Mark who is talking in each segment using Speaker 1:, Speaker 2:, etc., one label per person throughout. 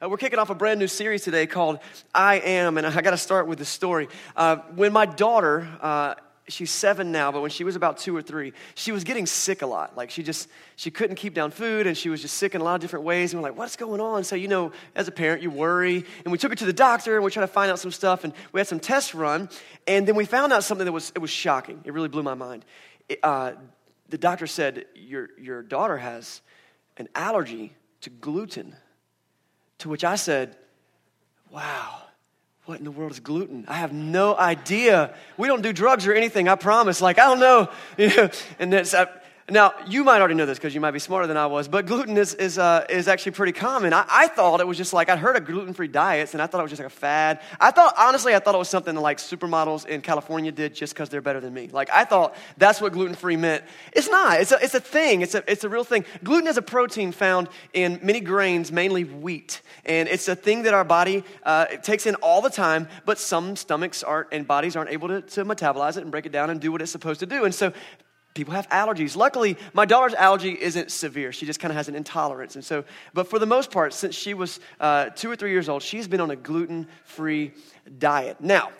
Speaker 1: Uh, we're kicking off a brand new series today called I Am, and I got to start with the story. Uh, when my daughter, uh, she's seven now, but when she was about two or three, she was getting sick a lot. Like she just, she couldn't keep down food, and she was just sick in a lot of different ways. And we're like, what's going on? So, you know, as a parent, you worry. And we took her to the doctor, and we tried to find out some stuff, and we had some tests run. And then we found out something that was, it was shocking. It really blew my mind. It, uh, the doctor said, your, your daughter has an allergy to gluten. To which I said, Wow, what in the world is gluten? I have no idea. We don't do drugs or anything, I promise. Like, I don't know. You know and that's, now, you might already know this because you might be smarter than I was, but gluten is, is, uh, is actually pretty common. I, I thought it was just like, I'd heard of gluten free diets and I thought it was just like a fad. I thought, honestly, I thought it was something that like supermodels in California did just because they're better than me. Like, I thought that's what gluten free meant. It's not, it's a, it's a thing, it's a, it's a real thing. Gluten is a protein found in many grains, mainly wheat. And it's a thing that our body uh, takes in all the time, but some stomachs aren't and bodies aren't able to, to metabolize it and break it down and do what it's supposed to do. And so people have allergies. Luckily, my daughter's allergy isn't severe. She just kind of has an intolerance. And so, but for the most part, since she was uh, two or three years old, she's been on a gluten free diet. Now,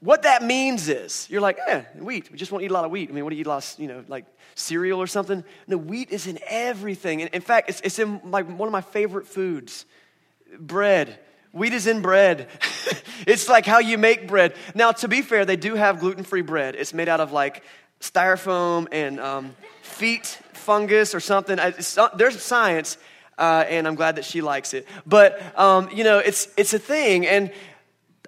Speaker 1: what that means is, you're like, eh, wheat. We just won't eat a lot of wheat. I mean, what do you eat a lot of, you know, like cereal or something? No, wheat is in everything. And In fact, it's, it's in my, one of my favorite foods bread. Wheat is in bread. it's like how you make bread. Now, to be fair, they do have gluten free bread. It's made out of like styrofoam and um, feet fungus or something. there's science, uh, and I'm glad that she likes it. But, um, you know, it's, it's a thing. And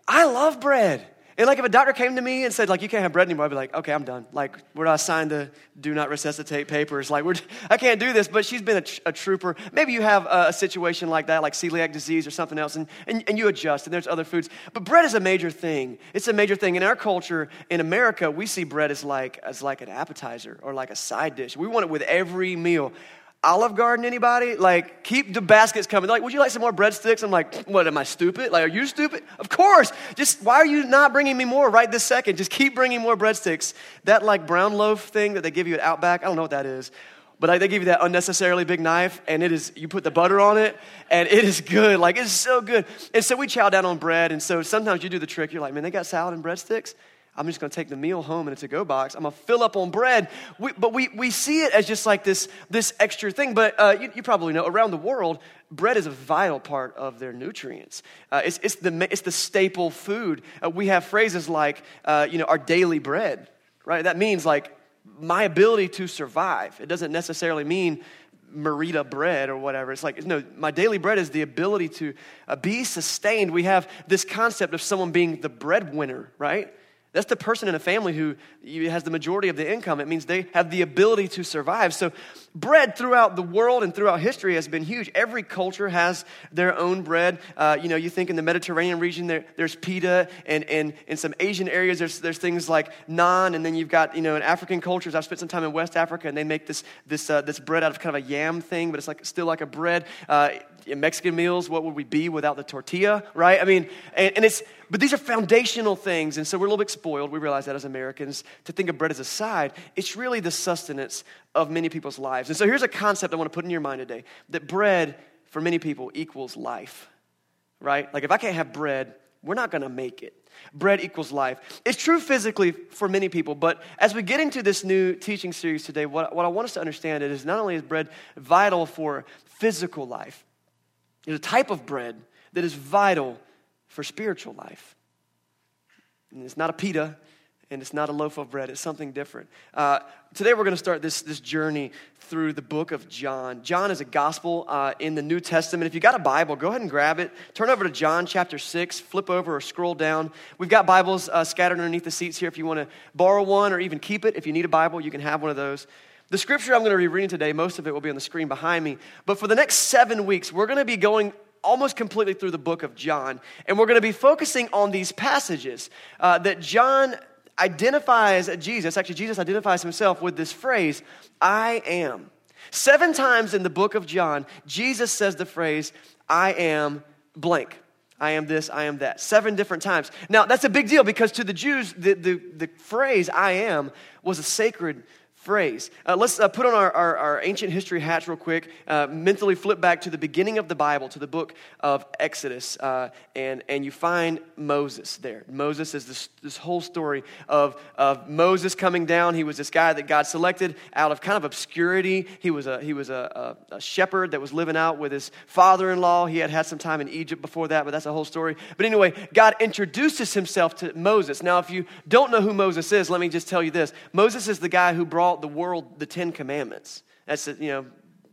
Speaker 1: I love bread. And like if a doctor came to me and said, like, you can't have bread anymore, I'd be like, okay, I'm done. Like, we're not signed the do not resuscitate papers. Like, we're, I can't do this. But she's been a, a trooper. Maybe you have a, a, situation like that, like celiac disease or something else, and, and, and you adjust, and there's other foods. But bread is a major thing. It's a major thing. In our culture, in America, we see bread as like, as like an appetizer or like a side dish. We want it with every meal. Olive Garden, anybody? Like, keep the baskets coming. They're like, would you like some more breadsticks? I'm like, what, am I stupid? Like, are you stupid? Of course. Just, why are you not bringing me more right this second? Just keep bringing more breadsticks. That, like, brown loaf thing that they give you at Outback, I don't know what that is. But like, they give you that unnecessarily big knife, and it is, you put the butter on it, and it is good. Like, it's so good. And so we chow down on bread, and so sometimes you do the trick. You're like, man, they got salad and breadsticks? I'm just going to take the meal home in a to-go box. I'm going to fill up on bread. We, but we, we see it as just like this, this extra thing. But uh, you, you, probably know around the world, bread is a vital part of their nutrients. Uh, it's, it's, the, it's the staple food. Uh, we have phrases like, uh, you know, our daily bread, right? That means like my ability to survive. It doesn't necessarily mean Merita bread or whatever. It's like, no, my daily bread is the ability to uh, be sustained. We have this concept of someone being the breadwinner, right? That's the person in a family who has the majority of the income. It means they have the ability to survive. So, bread throughout the world and throughout history has been huge. Every culture has their own bread. Uh, you know, you think in the Mediterranean region, there, there's pita, and, and in some Asian areas, there's, there's things like naan, and then you've got, you know, in African cultures, I've spent some time in West Africa, and they make this, this, uh, this bread out of kind of a yam thing, but it's like still like a bread. Uh, in Mexican meals, what would we be without the tortilla, right? I mean, and, and, it's, but these are foundational things. And so we're a little bit spoiled. We realize that as Americans, to think of bread as a side. It's really the sustenance of many people's lives. And so here's a concept I want to put in your mind today that bread, for many people, equals life, right? Like if I can't have bread, we're not going to make it. Bread equals life. It's true physically for many people, but as we get into this new teaching series today, what, what I want us to understand is not only is bread vital for physical life, it's a type of bread that is vital for spiritual life. And it's not a pita, and it's not a loaf of bread. It's something different. Uh, today we're going to start this, this journey through the book of John. John is a gospel uh, in the New Testament. If you got a Bible, go ahead and grab it. Turn over to John chapter 6, flip over or scroll down. We've got Bibles uh, scattered underneath the seats here if you want to borrow one or even keep it. If you need a Bible, you can have one of those. The scripture I'm going to be reading today, most of it will be on the screen behind me. But for the next seven weeks, we're going to be going almost completely through the book of John. And we're going to be focusing on these passages uh, that John identifies Jesus. Actually, Jesus identifies himself with this phrase, I am. Seven times in the book of John, Jesus says the phrase, I am blank. I am this, I am that. Seven different times. Now, that's a big deal because to the Jews, the, the, the phrase I am was a sacred phrase. Uh, let's uh, put on our, our, our, ancient history hats real quick, uh, mentally flip back to the beginning of the Bible, to the book of Exodus, uh, and, and you find Moses there. Moses is this, this whole story of, of Moses coming down. He was this guy that God selected out of kind of obscurity. He was, a, he was a, a, a shepherd that was living out with his father in law. He had had some time in Egypt before that, but that's a whole story. But anyway, God introduces himself to Moses. Now, if you don't know who Moses is, let me just tell you this Moses is the guy who brought the world the Ten Commandments. That's, you know,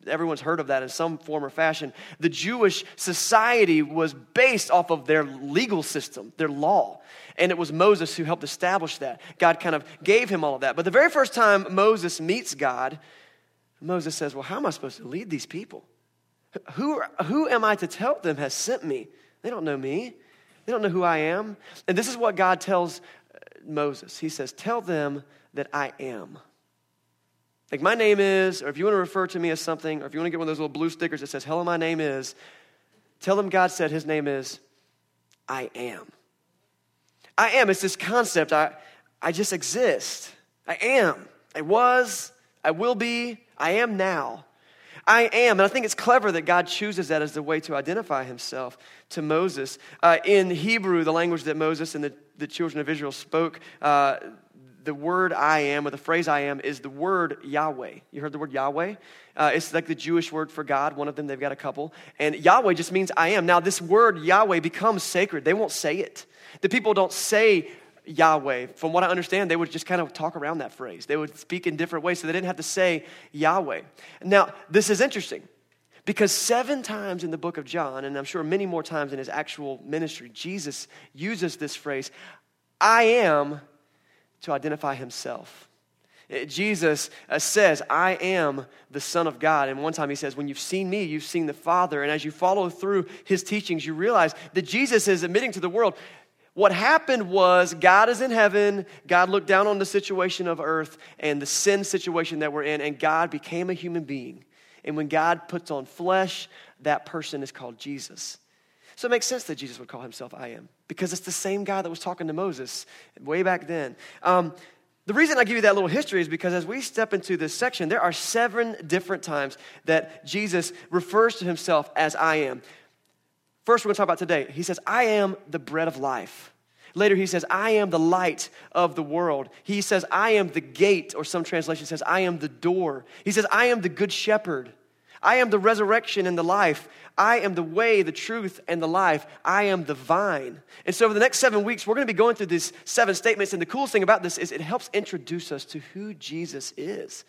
Speaker 1: everyone's heard of that in some form or fashion. The Jewish society was based off of their legal system, their law. And it was Moses who helped establish that. God kind of gave him all of that. But the very first time Moses meets God, Moses says, Well, how am I supposed to lead these people? Who, who am I to tell them has sent me? They don't know me. They don't know who I am. And this is what God tells uh, Moses. He says, Tell them that I am. Like my name is, or if you want to refer to me as something, or if you want to get one of those little blue stickers that says, hello, my name is, tell them God said his name is, I am. I am. It's this concept. I, I just exist. I am. I was. I will be. I am now. I am. And I think it's clever that God chooses that as the way to identify himself to Moses. Uh, in Hebrew, the language that Moses and the, the children of Israel spoke, uh, the word I am, or the phrase I am, is the word Yahweh. You heard the word Yahweh? Uh, it's like the Jewish word for God. One of them, they've got a couple. And Yahweh just means I am. Now, this word Yahweh becomes sacred. They won't say it. The people don't say Yahweh. From what I understand, they would just kind of talk around that phrase. They would speak in different ways, so they didn't have to say Yahweh. Now, this is interesting because seven times in the book of John, and I'm sure many more times in his actual ministry, Jesus uses this phrase I am to identify himself. Uh, Jesus uh, says, I am the Son of God. And one time he says, When you've seen me, you've seen the Father. And as you follow through his teachings, you realize that Jesus is admitting to the world what happened was God is in heaven, God looked down on the situation of earth and the sin situation that we're in, and God became a human being. And when God puts on flesh, that person is called Jesus. So it makes sense that Jesus would call himself I am, because it's the same guy that was talking to Moses way back then. Um, the reason I give you that little history is because as we step into this section, there are seven different times that Jesus refers to himself as I am. First, we're going to talk about today. He says, I am the bread of life. Later, he says, I am the light of the world. He says, I am the gate, or some translation says, I am the door. He says, I am the good shepherd. I am the resurrection and the life. I am the way, the truth, and the life. I am the vine. And so, over the next seven weeks, we're going to be going through these seven statements. And the coolest thing about this is it helps introduce us to who Jesus is.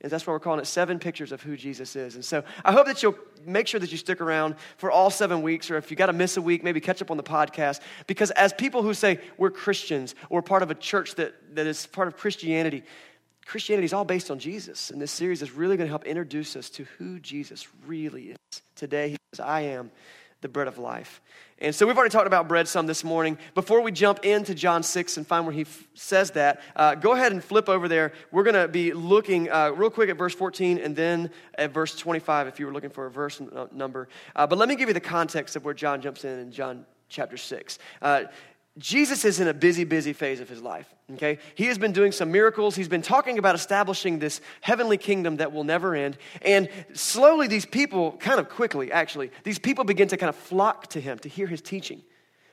Speaker 1: And that's why we're calling it seven pictures of who Jesus is. And so I hope that you'll make sure that you stick around for all seven weeks, or if you got to miss a week, maybe catch up on the podcast. Because as people who say we're Christians or we're part of a church that, that is part of Christianity, Christianity is all based on Jesus. And this series is really going to help introduce us to who Jesus really is. Today, he says, I am the bread of life. And so we've already talked about bread some this morning. Before we jump into John 6 and find where he f- says that, uh, go ahead and flip over there. We're going to be looking uh, real quick at verse 14 and then at verse 25 if you were looking for a verse n- uh, number. Uh, but let me give you the context of where John jumps in in John chapter 6. Jesus is in a busy, busy phase of his life. Okay? He has been doing some miracles. He's been talking about establishing this heavenly kingdom that will never end. And slowly, these people, kind of quickly actually, these people begin to kind of flock to him to hear his teaching.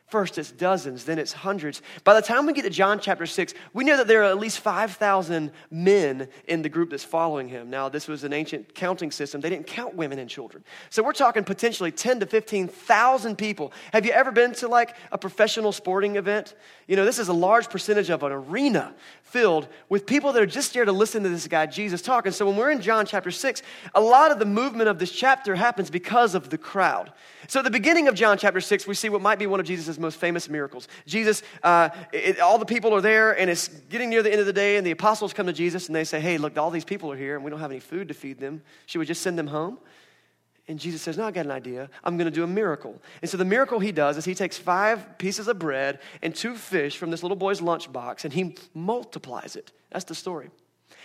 Speaker 1: First, it's dozens, then it's hundreds. By the time we get to John chapter 6, we know that there are at least 5,000 men in the group that's following him. Now, this was an ancient counting system. They didn't count women and children. So we're talking potentially 10 to 15,000 people. Have you ever been to like a professional sporting event? You know, this is a large percentage of an arena filled with people that are just there to listen to this guy, Jesus, talk. And so when we're in John chapter 6, a lot of the movement of this chapter happens because of the crowd. So at the beginning of John chapter 6, we see what might be one of Jesus' most famous miracles. Jesus, uh, it, all the people are there, and it's getting near the end of the day, and the apostles come to Jesus and they say, Hey, look, all these people are here, and we don't have any food to feed them. Should we just send them home? And Jesus says, No, I got an idea. I'm going to do a miracle. And so the miracle he does is he takes five pieces of bread and two fish from this little boy's lunchbox and he multiplies it. That's the story.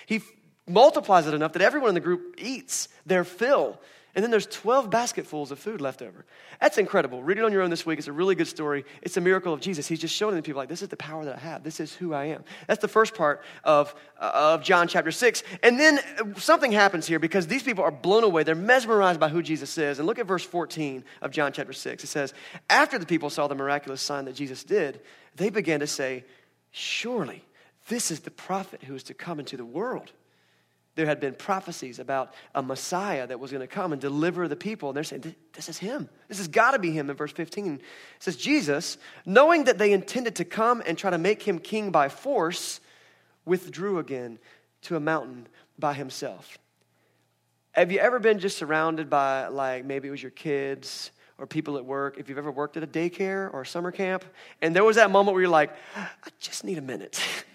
Speaker 1: He multiplies it enough that everyone in the group eats their fill. And then there's 12 basketfuls of food left over. That's incredible. Read it on your own this week. It's a really good story. It's a miracle of Jesus. He's just showing the people, like, this is the power that I have. This is who I am. That's the first part of, uh, of John chapter 6. And then uh, something happens here because these people are blown away. They're mesmerized by who Jesus is. And look at verse 14 of John chapter 6. It says, After the people saw the miraculous sign that Jesus did, they began to say, Surely this is the prophet who is to come into the world there had been prophecies about a Messiah that was going to come and deliver the people. And they're saying, This is him. This has got to be him in verse 15. It says, Jesus, knowing that they intended to come and try to make him king by force, withdrew again to a mountain by himself. Have you ever been just surrounded by, like, maybe it was your kids or people at work, if you've ever worked at a daycare or a summer camp, and there was that moment where you're like, I just need a minute.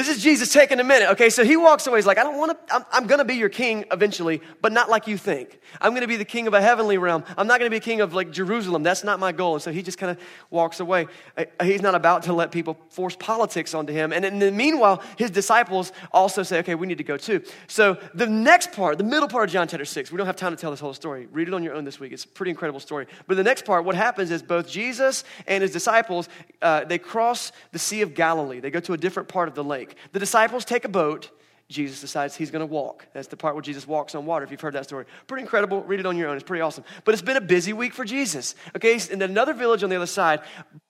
Speaker 1: This is Jesus taking a minute, okay? So he walks away. He's like, I don't want to, I'm, I'm going to be your king eventually, but not like you think. I'm going to be the king of a heavenly realm. I'm not going to be king of like Jerusalem. That's not my goal. And so he just kind of walks away. Uh, he's not about to let people force politics onto him. And in the meanwhile, his disciples also say, okay, we need to go too. So the next part, the middle part of John chapter 6, we don't have time to tell this whole story. Read it on your own this week. It's a pretty incredible story. But the next part, what happens is both Jesus and his disciples, uh, they cross the Sea of Galilee. They go to a different part of the lake The disciples take a boat. Jesus decides he's going to walk. That's the part where Jesus walks on water, if you've heard that story. Pretty incredible. Read it on your own. It's pretty awesome. But it's been a busy week for Jesus. Okay, in another village on the other side,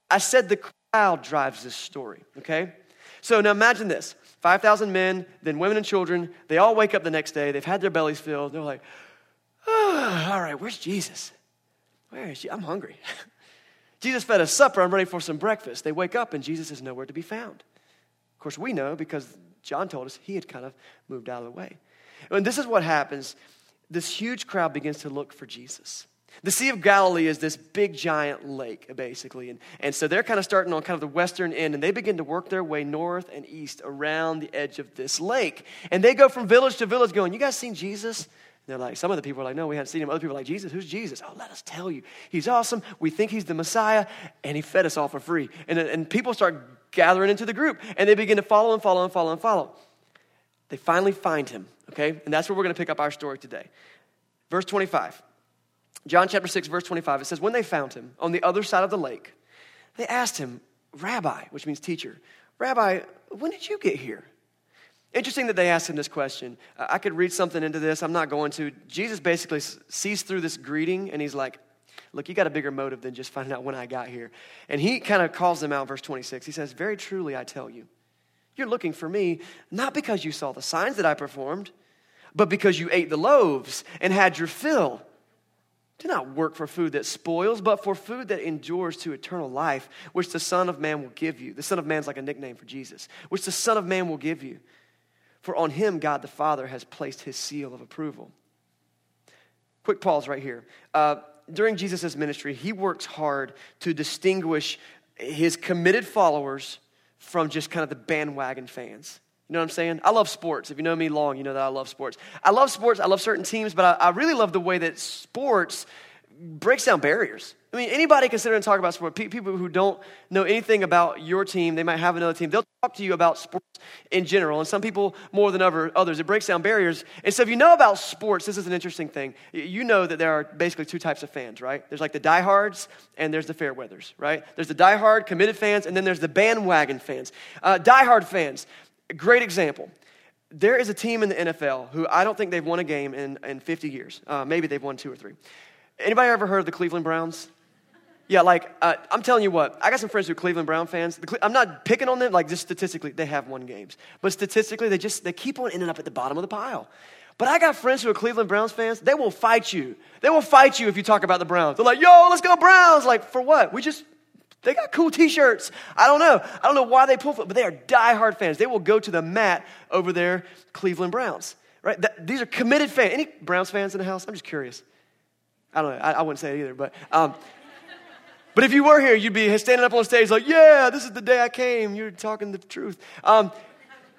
Speaker 1: I said the crowd drives this story. Okay? So now imagine this 5,000 men, then women and children. They all wake up the next day. They've had their bellies filled. They're like, oh, all right, where's Jesus? Where is she? I'm hungry. Jesus fed us supper. I'm ready for some breakfast. They wake up and Jesus is nowhere to be found. Of course, we know because John told us he had kind of moved out of the way. And this is what happens this huge crowd begins to look for Jesus. The Sea of Galilee is this big giant lake, basically. And, and so they're kind of starting on kind of the western end, and they begin to work their way north and east around the edge of this lake. And they go from village to village going, You guys seen Jesus? They're like, some of the people are like, no, we haven't seen him. Other people are like, Jesus, who's Jesus? Oh, let us tell you. He's awesome. We think he's the Messiah, and he fed us all for free. And, and people start gathering into the group, and they begin to follow and follow and follow and follow. They finally find him, okay? And that's where we're going to pick up our story today. Verse 25. John chapter 6, verse 25, it says, When they found him on the other side of the lake, they asked him, Rabbi, which means teacher, Rabbi, when did you get here? Interesting that they asked him this question. I could read something into this. I'm not going to. Jesus basically sees through this greeting and he's like, Look, you got a bigger motive than just finding out when I got here. And he kind of calls them out, verse 26. He says, Very truly, I tell you, you're looking for me not because you saw the signs that I performed, but because you ate the loaves and had your fill. Do not work for food that spoils, but for food that endures to eternal life, which the Son of Man will give you. The Son of Man's like a nickname for Jesus, which the Son of Man will give you. For on him, God the Father has placed his seal of approval. Quick pause right here. Uh, during Jesus' ministry, he works hard to distinguish his committed followers from just kind of the bandwagon fans. You know what I'm saying? I love sports. If you know me long, you know that I love sports. I love sports. I love certain teams, but I, I really love the way that sports breaks down barriers. I mean, anybody can sit and talk about sport. People who don't know anything about your team, they might have another team. They'll talk to you about sports in general, and some people more than others. It breaks down barriers. And so, if you know about sports, this is an interesting thing. You know that there are basically two types of fans, right? There's like the diehards and there's the fair weathers, right? There's the diehard, committed fans, and then there's the bandwagon fans. Uh, diehard fans, great example there is a team in the NFL who I don't think they've won a game in, in 50 years. Uh, maybe they've won two or three. Anybody ever heard of the Cleveland Browns? Yeah, like, uh, I'm telling you what, I got some friends who are Cleveland Brown fans. I'm not picking on them, like, just statistically, they have won games. But statistically, they just, they keep on ending up at the bottom of the pile. But I got friends who are Cleveland Browns fans, they will fight you. They will fight you if you talk about the Browns. They're like, yo, let's go Browns. Like, for what? We just, they got cool t-shirts. I don't know. I don't know why they pull, for, but they are diehard fans. They will go to the mat over their Cleveland Browns, right? That, these are committed fans. Any Browns fans in the house? I'm just curious. I don't know. I, I wouldn't say it either, but. Um, but if you were here, you'd be standing up on stage like, yeah, this is the day I came. You're talking the truth. Um,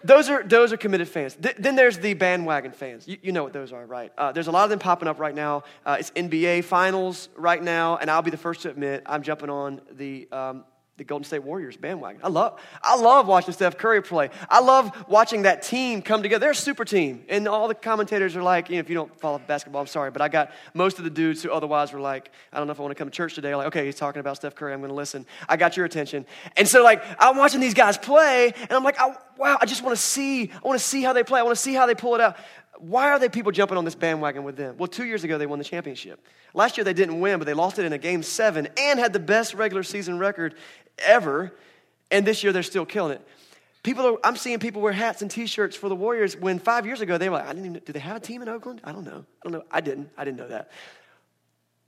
Speaker 1: those are, those are committed fans. Th- then there's the bandwagon fans. You, you know what those are, right? Uh, there's a lot of them popping up right now. Uh, it's NBA finals right now, and I'll be the first to admit I'm jumping on the, um, the Golden State Warriors bandwagon. I love, I love watching Steph Curry play. I love watching that team come together. They're a super team. And all the commentators are like, you know, if you don't follow basketball, I'm sorry, but I got most of the dudes who otherwise were like, I don't know if I want to come to church today. Like, okay, he's talking about Steph Curry. I'm going to listen. I got your attention. And so, like, I'm watching these guys play, and I'm like, wow, I just want to see. I want to see how they play. I want to see how they pull it out. Why are they people jumping on this bandwagon with them? Well, two years ago, they won the championship. Last year, they didn't win, but they lost it in a game seven and had the best regular season record ever. And this year, they're still killing it. People are, I'm seeing people wear hats and t-shirts for the Warriors when five years ago they were like, I didn't even, do they have a team in Oakland? I don't know. I don't know. I didn't. I didn't know that.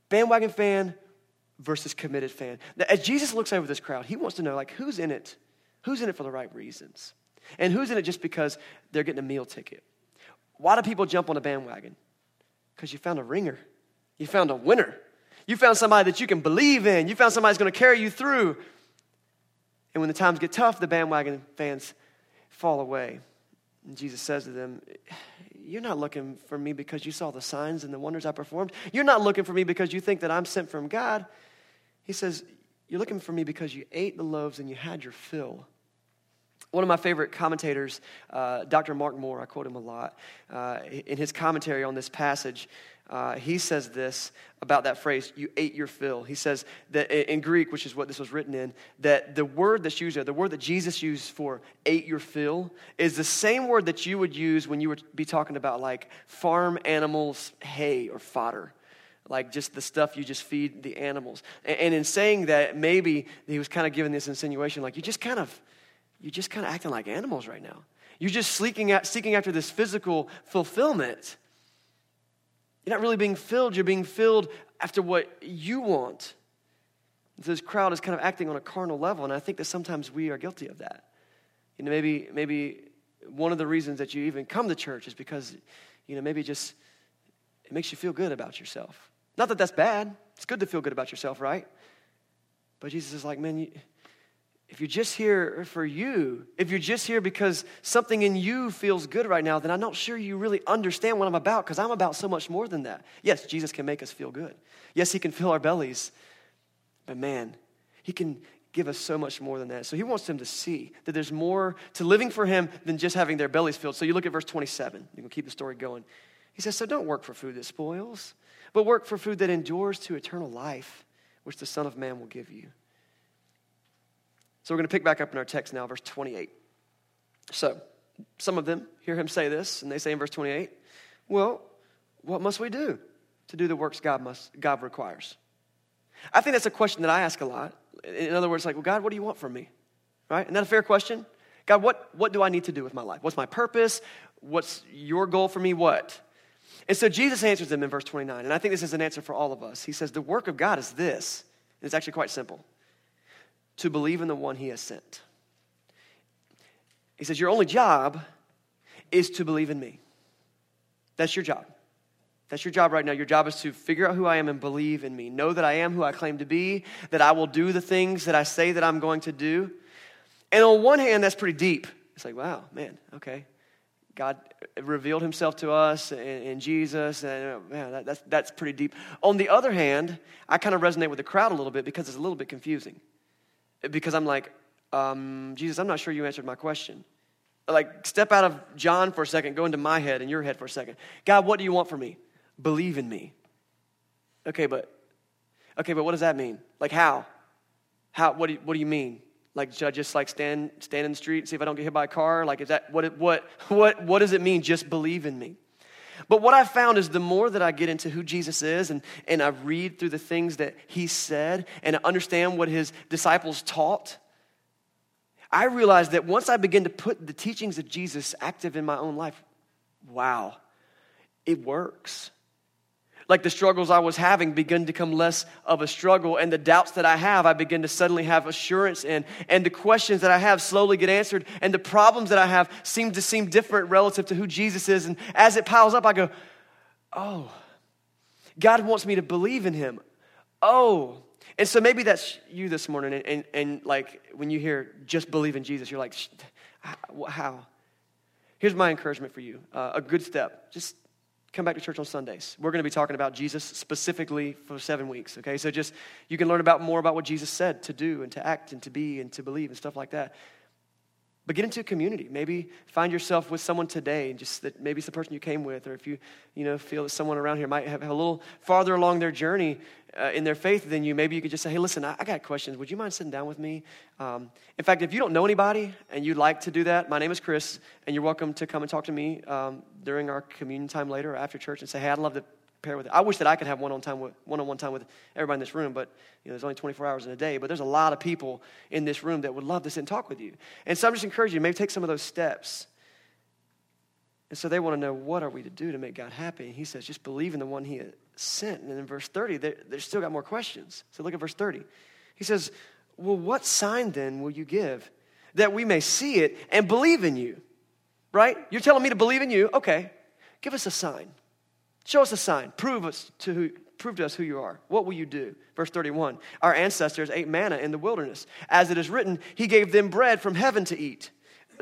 Speaker 1: Bandwagon fan versus committed fan. Now, as Jesus looks over this crowd, he wants to know, like, who's in it? Who's in it for the right reasons? And who's in it just because they're getting a meal ticket? Why do people jump on a bandwagon? Because you found a ringer. You found a winner. You found somebody that you can believe in. You found somebody who's going to carry you through. And when the times get tough, the bandwagon fans fall away. And Jesus says to them, You're not looking for me because you saw the signs and the wonders I performed. You're not looking for me because you think that I'm sent from God. He says, You're looking for me because you ate the loaves and you had your fill. One of my favorite commentators, uh, Dr. Mark Moore, I quote him a lot, uh, in his commentary on this passage, uh, he says this about that phrase, you ate your fill. He says that in Greek, which is what this was written in, that the word that's used there, the word that Jesus used for ate your fill, is the same word that you would use when you would be talking about like farm animals' hay or fodder like just the stuff you just feed the animals. And, in saying that, maybe he was kind of giving this insinuation, like you just kind of, you just kind of acting like animals right now. You're just seeking, at, seeking after this physical fulfillment. You're not really being filled, you're being filled after what you want. So this crowd is kind of acting on a carnal level, and I think that sometimes we are guilty of that. You know, maybe, maybe one of the reasons that you even come to church is because, you know, maybe just it makes you feel good about yourself. Not that that's bad. It's good to feel good about yourself, right? But Jesus is like, man, you, if you're just here for you, if you're just here because something in you feels good right now, then I'm not sure you really understand what I'm about because I'm about so much more than that. Yes, Jesus can make us feel good. Yes, He can fill our bellies. But man, He can give us so much more than that. So He wants them to see that there's more to living for Him than just having their bellies filled. So you look at verse 27. You can keep the story going. He says, So don't work for food that spoils, but work for food that endures to eternal life, which the Son of Man will give you. So we're going to pick back up in our text now, verse 28. So some of them hear him say this, and they say in verse 28, Well, what must we do to do the works God, must, God requires? I think that's a question that I ask a lot. In other words, like, well, God, what do you want from me? Right? Isn't that a fair question? God, what, what do I need to do with my life? What's my purpose? What's your goal for me? What? And so Jesus answers them in verse 29. And I think this is an answer for all of us. He says, The work of God is this. And it's actually quite simple to believe in the one he has sent. He says, Your only job is to believe in me. That's your job. That's your job right now. Your job is to figure out who I am and believe in me. Know that I am who I claim to be, that I will do the things that I say that I'm going to do. And on one hand, that's pretty deep. It's like, wow, man, okay. God revealed himself to us in, Jesus, and oh, man, that, that's, that's pretty deep. On the other hand, I kind of resonate with the crowd a little bit because it's a little bit confusing because I'm like, um, Jesus, I'm not sure you answered my question. Like, step out of John for a second, go into my head and your head for a second. God, what do you want from me? Believe in me. Okay, but okay, but what does that mean? Like, how? How? What do you, what do you mean? Like, should I just like stand stand in the street and see if I don't get hit by a car? Like, is that what what what what does it mean? Just believe in me. But what I found is the more that I get into who Jesus is and, and I read through the things that he said and I understand what his disciples taught, I realize that once I begin to put the teachings of Jesus active in my own life, wow, it works like the struggles I was having begin to come less of a struggle, and the doubts that I have, I begin to suddenly have assurance in, and the questions that I have slowly get answered, and the problems that I have seem to seem different relative to who Jesus is. And as it piles up, I go, Oh, God wants me to believe in Him. Oh, and so maybe that's you this morning, and, and, and like when you hear just believe in Jesus, you're like, How? Here's my encouragement for you uh, a good step. Just come back to church on Sundays. We're going to be talking about Jesus specifically for seven weeks, okay? So just, you can learn about more about what Jesus said to do and to act and to be and to believe and stuff like that. But get into a community. Maybe find yourself with someone today, just that maybe it's the person you came with, or if you, you know, feel that someone around here might have a little farther along their journey uh, in their faith than you, maybe you could just say, hey, listen, I, I got questions. Would you mind sitting down with me? Um, in fact, if you don't know anybody and you'd like to do that, my name is Chris, and you're welcome to come and talk to me um, during our communion time later or after church and say, hey, I'd love to with it. I wish that I could have one on time with one-on-one time with everybody in this room, but you know, there's only 24 hours in a day. But there's a lot of people in this room that would love to sit and talk with you. And so I'm just encouraging you, maybe take some of those steps. And so they want to know what are we to do to make God happy. And he says, just believe in the one he sent. And in verse 30, they, they've still got more questions. So look at verse 30. He says, Well, what sign then will you give that we may see it and believe in you? Right? You're telling me to believe in you? Okay. Give us a sign. Show us a sign. Prove us to who, prove to us who you are. What will you do? Verse 31. Our ancestors ate manna in the wilderness. As it is written, he gave them bread from heaven to eat.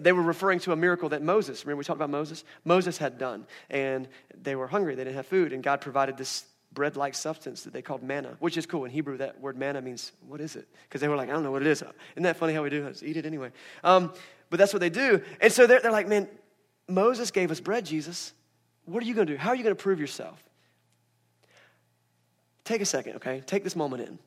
Speaker 1: They were referring to a miracle that Moses, remember we talked about Moses? Moses had done. And they were hungry, they didn't have food, and God provided this bread like substance that they called manna, which is cool. In Hebrew, that word manna means, what is it? Because they were like, I don't know what it is. Isn't that funny how we do? Let's eat it anyway. Um, but that's what they do. And so they're, they're like, man, Moses gave us bread, Jesus. What are you going to do? How are you going to prove yourself? Take a second, okay? Take this moment in.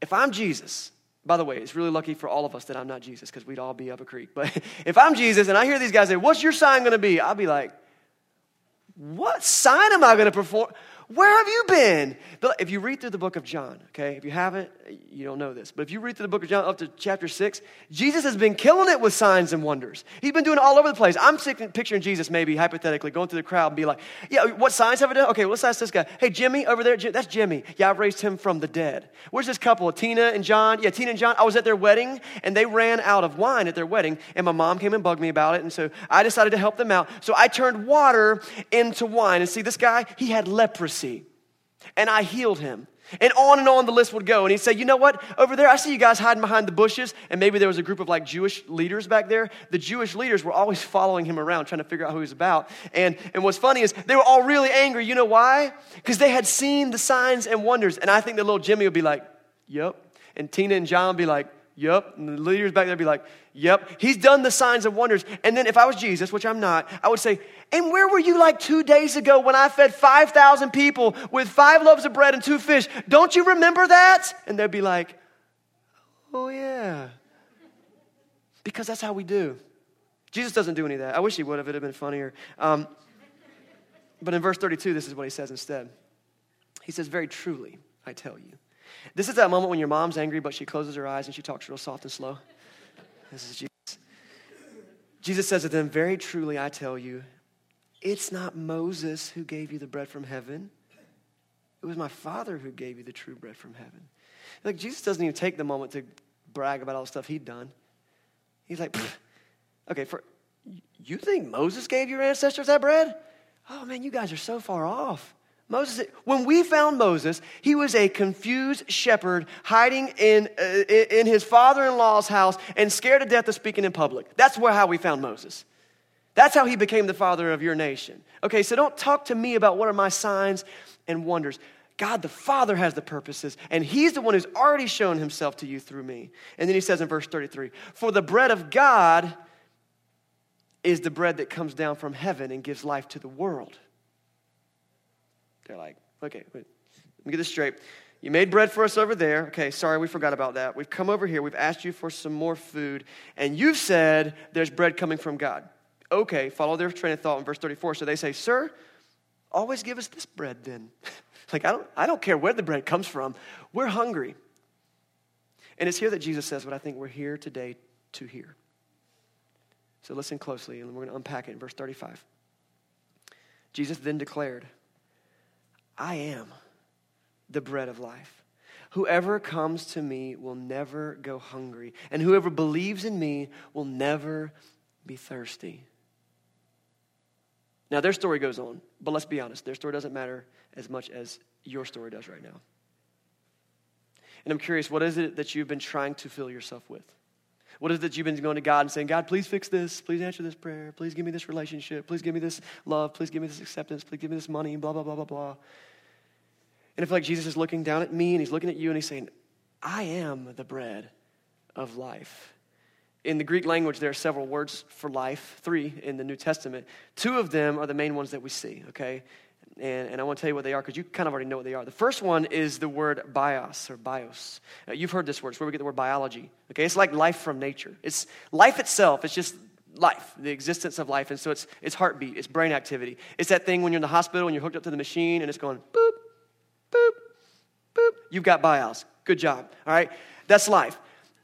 Speaker 1: If I'm Jesus, by the way, it's really lucky for all of us that I'm not Jesus because we'd all be up a creek. But if I'm Jesus and I hear these guys say, What's your sign going to be? I'll be like, What sign am I going to perform? Where have you been? If you read through the book of John, okay, if you haven't, you don't know this, but if you read through the book of John up to chapter six, Jesus has been killing it with signs and wonders. He's been doing it all over the place. I'm picturing Jesus maybe hypothetically going through the crowd and be like, Yeah, what signs have I done? Okay, let's ask this guy. Hey, Jimmy over there, that's Jimmy. Yeah, I've raised him from the dead. Where's this couple, Tina and John? Yeah, Tina and John. I was at their wedding and they ran out of wine at their wedding, and my mom came and bugged me about it, and so I decided to help them out. So I turned water into wine. And see, this guy, he had leprosy and I healed him. And on and on the list would go. And he'd say, You know what? Over there, I see you guys hiding behind the bushes. And maybe there was a group of like Jewish leaders back there. The Jewish leaders were always following him around, trying to figure out who he was about. And, and what's funny is they were all really angry. You know why? Because they had seen the signs and wonders. And I think that little Jimmy would be like, Yep. And Tina and John would be like, Yep. And the leaders back there be like, Yep. He's done the signs and wonders. And then if I was Jesus, which I'm not, I would say, And where were you like two days ago when I fed 5,000 people with five loaves of bread and two fish? Don't you remember that? And they'd be like, Oh, yeah. Because that's how we do. Jesus doesn't do any of that. I wish he would have. It would have been funnier. Um, but in verse 32, this is what he says instead. He says, Very truly, I tell you. This is that moment when your mom's angry, but she closes her eyes and she talks real soft and slow. This is Jesus. Jesus says to them, Very truly, I tell you, it's not Moses who gave you the bread from heaven. It was my Father who gave you the true bread from heaven. Like, Jesus doesn't even take the moment to brag about all the stuff he'd done. He's like, okay, for, you think Moses gave your ancestors that bread? Oh man, you guys are so far off. Moses, when we found Moses, he was a confused shepherd hiding in, uh, in his father in law's house and scared to death of speaking in public. That's where, how we found Moses. That's how he became the father of your nation. Okay, so don't talk to me about what are my signs and wonders. God the Father has the purposes, and He's the one who's already shown Himself to you through me. And then He says in verse 33 For the bread of God is the bread that comes down from heaven and gives life to the world. They're like, okay, wait, let me get this straight. You made bread for us over there. Okay, sorry, we forgot about that. We've come over here. We've asked you for some more food. And you've said there's bread coming from God. Okay, follow their train of thought in verse 34. So they say, Sir, always give us this bread then. like, I don't, I don't care where the bread comes from. We're hungry. And it's here that Jesus says what I think we're here today to hear. So listen closely, and we're going to unpack it in verse 35. Jesus then declared, I am the bread of life. Whoever comes to me will never go hungry, and whoever believes in me will never be thirsty. Now, their story goes on, but let's be honest, their story doesn't matter as much as your story does right now. And I'm curious, what is it that you've been trying to fill yourself with? What is it that you've been going to God and saying, God, please fix this. Please answer this prayer. Please give me this relationship. Please give me this love. Please give me this acceptance. Please give me this money, blah, blah, blah, blah, blah. And I feel like Jesus is looking down at me and he's looking at you and he's saying, I am the bread of life. In the Greek language, there are several words for life, three in the New Testament. Two of them are the main ones that we see, okay? And, and I want to tell you what they are because you kind of already know what they are. The first one is the word bios or bios. Uh, you've heard this word. It's where we get the word biology. Okay, it's like life from nature. It's life itself. It's just life, the existence of life. And so it's, it's heartbeat, it's brain activity. It's that thing when you're in the hospital and you're hooked up to the machine and it's going boop, boop, boop. You've got bios. Good job. All right? That's life.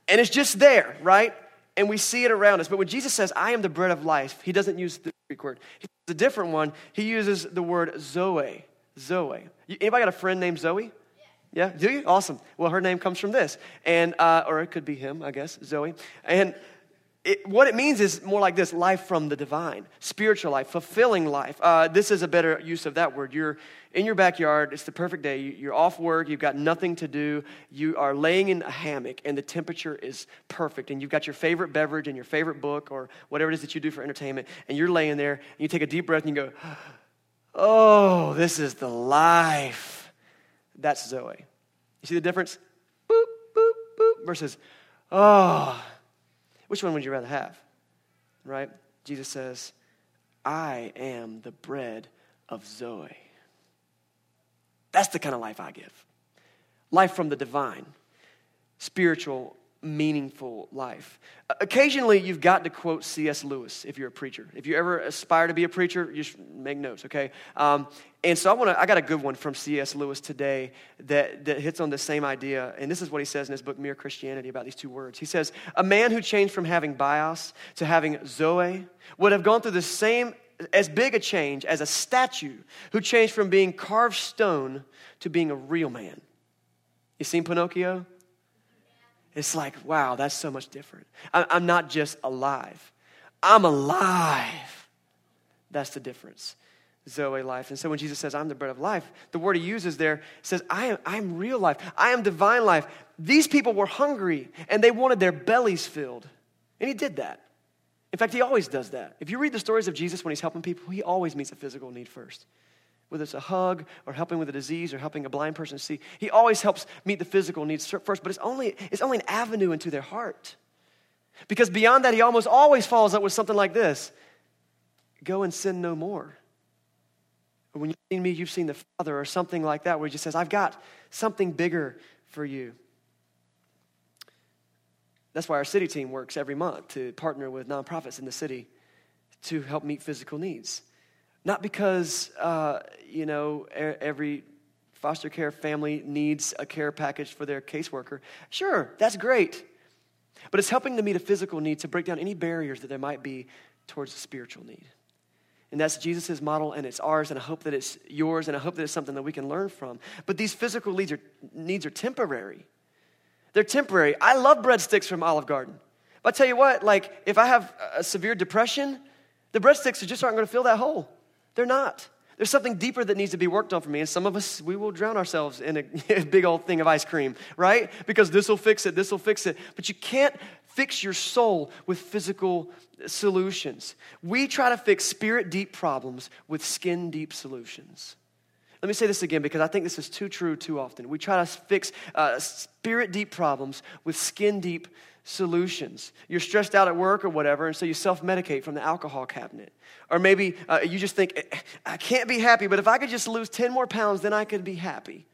Speaker 1: And it's just there, right? And we see it around us. But when Jesus says, I am the bread of life, he doesn't use the Greek word. He uses a different one. He uses the word Zoe. Zoe. Anybody got a friend named Zoe? Yeah, do you? Awesome. Well, her name comes from this, and uh, or it could be him, I guess, Zoe. And it, what it means is more like this life from the divine, spiritual life, fulfilling life. Uh, this is a better use of that word. You're in your backyard, it's the perfect day. You're off work, you've got nothing to do. You are laying in a hammock, and the temperature is perfect. And you've got your favorite beverage and your favorite book or whatever it is that you do for entertainment. And you're laying there, and you take a deep breath and you go, Oh, this is the life. That's Zoe. You see the difference? Boop, boop, boop, versus, Oh, which one would you rather have? Right? Jesus says, I am the bread of Zoe. That's the kind of life I give. Life from the divine, spiritual, meaningful life. Occasionally, you've got to quote C.S. Lewis if you're a preacher. If you ever aspire to be a preacher, you should make notes, okay? Um, and so I want to. I got a good one from C.S. Lewis today that, that hits on the same idea. And this is what he says in his book Mere Christianity about these two words. He says, "A man who changed from having bios to having zoe would have gone through the same as big a change as a statue who changed from being carved stone to being a real man." You seen Pinocchio? It's like, wow, that's so much different. I'm not just alive, I'm alive. That's the difference. Zoe life. And so when Jesus says, I'm the bread of life, the word he uses there says, I am, I am real life. I am divine life. These people were hungry and they wanted their bellies filled. And he did that. In fact, he always does that. If you read the stories of Jesus when he's helping people, he always meets a physical need first. Whether it's a hug or helping with a disease or helping a blind person see, he always helps meet the physical needs first, but it's only, it's only an avenue into their heart. Because beyond that, he almost always follows up with something like this Go and sin no more. Or when you've seen me, you've seen the Father, or something like that, where he just says, I've got something bigger for you. That's why our city team works every month to partner with nonprofits in the city to help meet physical needs. Not because, uh, you know, every foster care family needs a care package for their caseworker. Sure, that's great. But it's helping to meet a physical need to break down any barriers that there might be towards a spiritual need. And that's Jesus' model, and it's ours, and I hope that it's yours, and I hope that it's something that we can learn from. But these physical needs are, needs are temporary. They're temporary. I love breadsticks from Olive Garden. But I tell you what, like, if I have a severe depression, the breadsticks just aren't going to fill that hole. They're not. There's something deeper that needs to be worked on for me. And some of us, we will drown ourselves in a, big old thing of ice cream, right? Because this will fix it, this will fix it. But you can't fix your soul with physical solutions. We try to fix spirit deep problems with skin deep solutions. Let me say this again because I think this is too true too often. We try to fix uh, spirit deep problems with skin deep solutions. You're stressed out at work or whatever, and so you self medicate from the alcohol cabinet. Or maybe uh, you just think, I can't be happy, but if I could just lose 10 more pounds, then I could be happy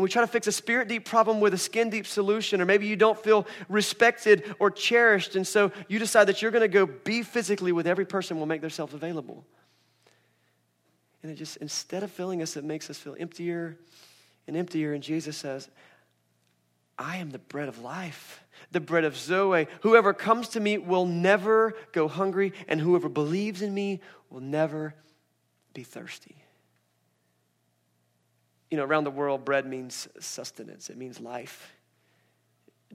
Speaker 1: and we try to fix a spirit deep problem with a skin deep solution, or maybe you don't feel respected or cherished, and so you decide that you're going to go be physically with every person will make themselves available. And it just, instead of filling us, it makes us feel emptier and emptier. And Jesus says, I am the bread of life, the bread of Zoe. Whoever comes to me will never go hungry, and whoever believes in me will never be thirsty you know, around the world, bread means sustenance, it means life.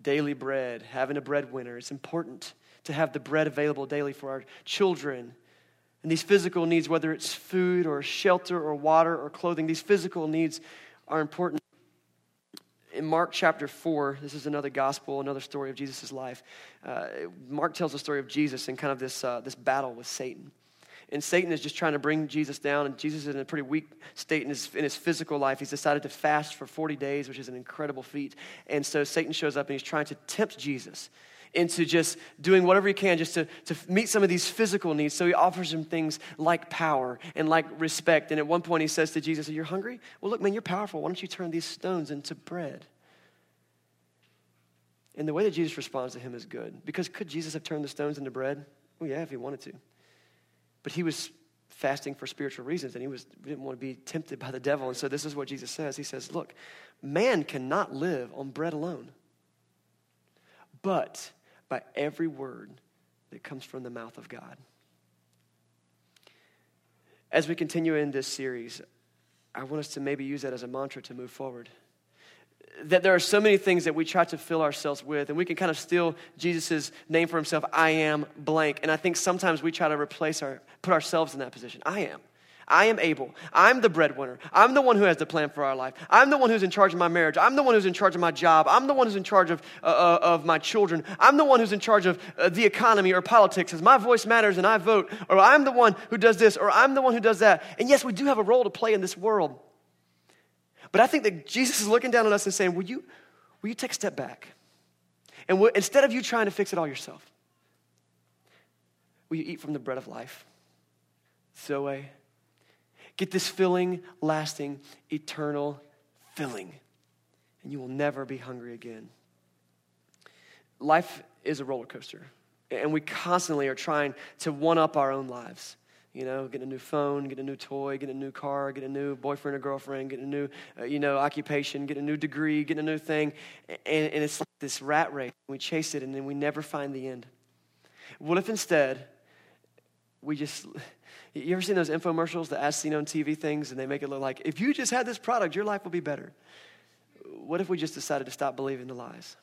Speaker 1: Daily bread, having a breadwinner. It's important to have the bread available daily for our children. And these physical needs, whether it's food or shelter or water or clothing, these physical needs are important. in Mark chapter 4, this is another gospel, another story of Jesus' life. Uh, Mark tells the story of Jesus and kind of this, uh, this battle with Satan. And Satan is just trying to bring Jesus down, and Jesus is in a pretty weak state in his, in his physical life. He's decided to fast for 40 days, which is an incredible feat. And so Satan shows up and he's trying to tempt Jesus into just doing whatever he can just to, to meet some of these physical needs. So he offers him things like power and like respect. And at one point he says to Jesus, Are You're hungry? Well, look, man, you're powerful. Why don't you turn these stones into bread? And the way that Jesus responds to him is good. Because could Jesus have turned the stones into bread? Well, yeah, if he wanted to. But he was fasting for spiritual reasons and he was didn't want to be tempted by the devil. And so this is what Jesus says. He says, Look, man cannot live on bread alone. But by every word that comes from the mouth of God. As we continue in this series, I want us to maybe use that as a mantra to move forward. That there are so many things that we try to fill ourselves with, and we can kind of steal Jesus' name for himself, I am blank. And I think sometimes we try to replace our, put ourselves in that position. I am. I am able. I'm the breadwinner. I'm the one who has the plan for our life. I'm the one who's in charge of my marriage. I'm the one who's in charge of my job. I'm the one who's in charge of, uh, uh, of my children. I'm the one who's in charge of uh, the economy or politics as my voice matters and I vote. Or I'm the one who does this or I'm the one who does that. And yes, we do have a role to play in this world. But I think that Jesus is looking down on us and saying, Will you, will you take a step back? And will, instead of you trying to fix it all yourself, will you eat from the bread of life? Zoe Get this filling, lasting, eternal filling, and you will never be hungry again. Life is a roller coaster, and we constantly are trying to one up our own lives. You know, get a new phone, get a new toy, get a new car, get a new boyfriend or girlfriend, get a new, uh, you know, occupation, get a new degree, get a new thing. And, and it's like this rat race. We chase it and then we never find the end. What if instead we just you ever seen those infomercials, the as seen on TV things, and they make it look like if you just had this product, your life will be better? What if we just decided to stop believing the lies?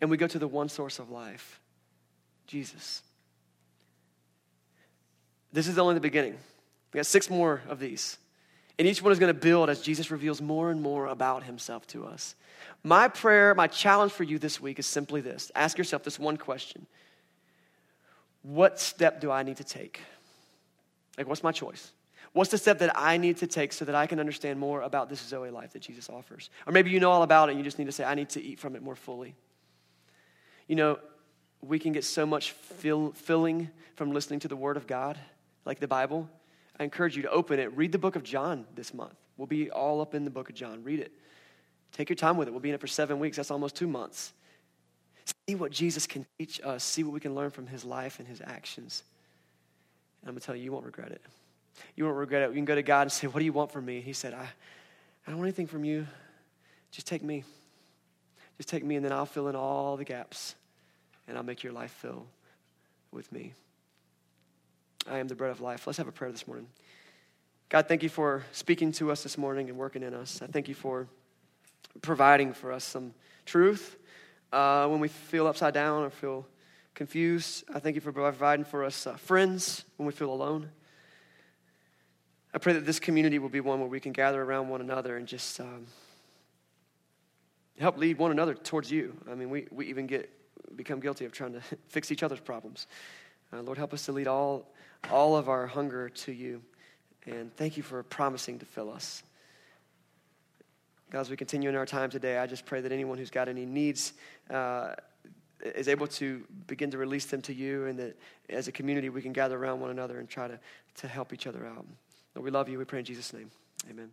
Speaker 1: And we go to the one source of life Jesus. This is only the beginning. We got six more of these. And each one is going to build as Jesus reveals more and more about himself to us. My prayer, my challenge for you this week is simply this ask yourself this one question What step do I need to take? Like, what's my choice? What's the step that I need to take so that I can understand more about this Zoe life that Jesus offers? Or maybe you know all about it and you just need to say, I need to eat from it more fully. You know, we can get so much fill, filling from listening to the Word of God, like the Bible. I encourage you to open it. Read the book of John this month. We'll be all up in the book of John. Read it. Take your time with it. We'll be in it for seven weeks. That's almost two months. See what Jesus can teach us, see what we can learn from his life and his actions. And I'm going to tell you, you won't regret it. You won't regret it. You can go to God and say, What do you want from me? He said, I, I don't want anything from you. Just take me. Just take me, and then I'll fill in all the gaps, and I'll make your life fill with me. I am the bread of life. Let's have a prayer this morning. God, thank you for speaking to us this morning and working in us. I thank you for providing for us some truth uh, when we feel upside down or feel confused. I thank you for providing for us uh, friends when we feel alone. I pray that this community will be one where we can gather around one another and just um, help lead one another towards you. I mean, we, we even get become guilty of trying to fix each other's problems. Uh, Lord, help us to lead all, all of our hunger to you. And thank you for promising to fill us. God, as we continue in our time today, I just pray that anyone who's got any needs, uh, is able to begin to release them to you, and that as a community we can gather around one another and try to, to help each other out. Lord, we love you. We pray in Jesus' name. Amen.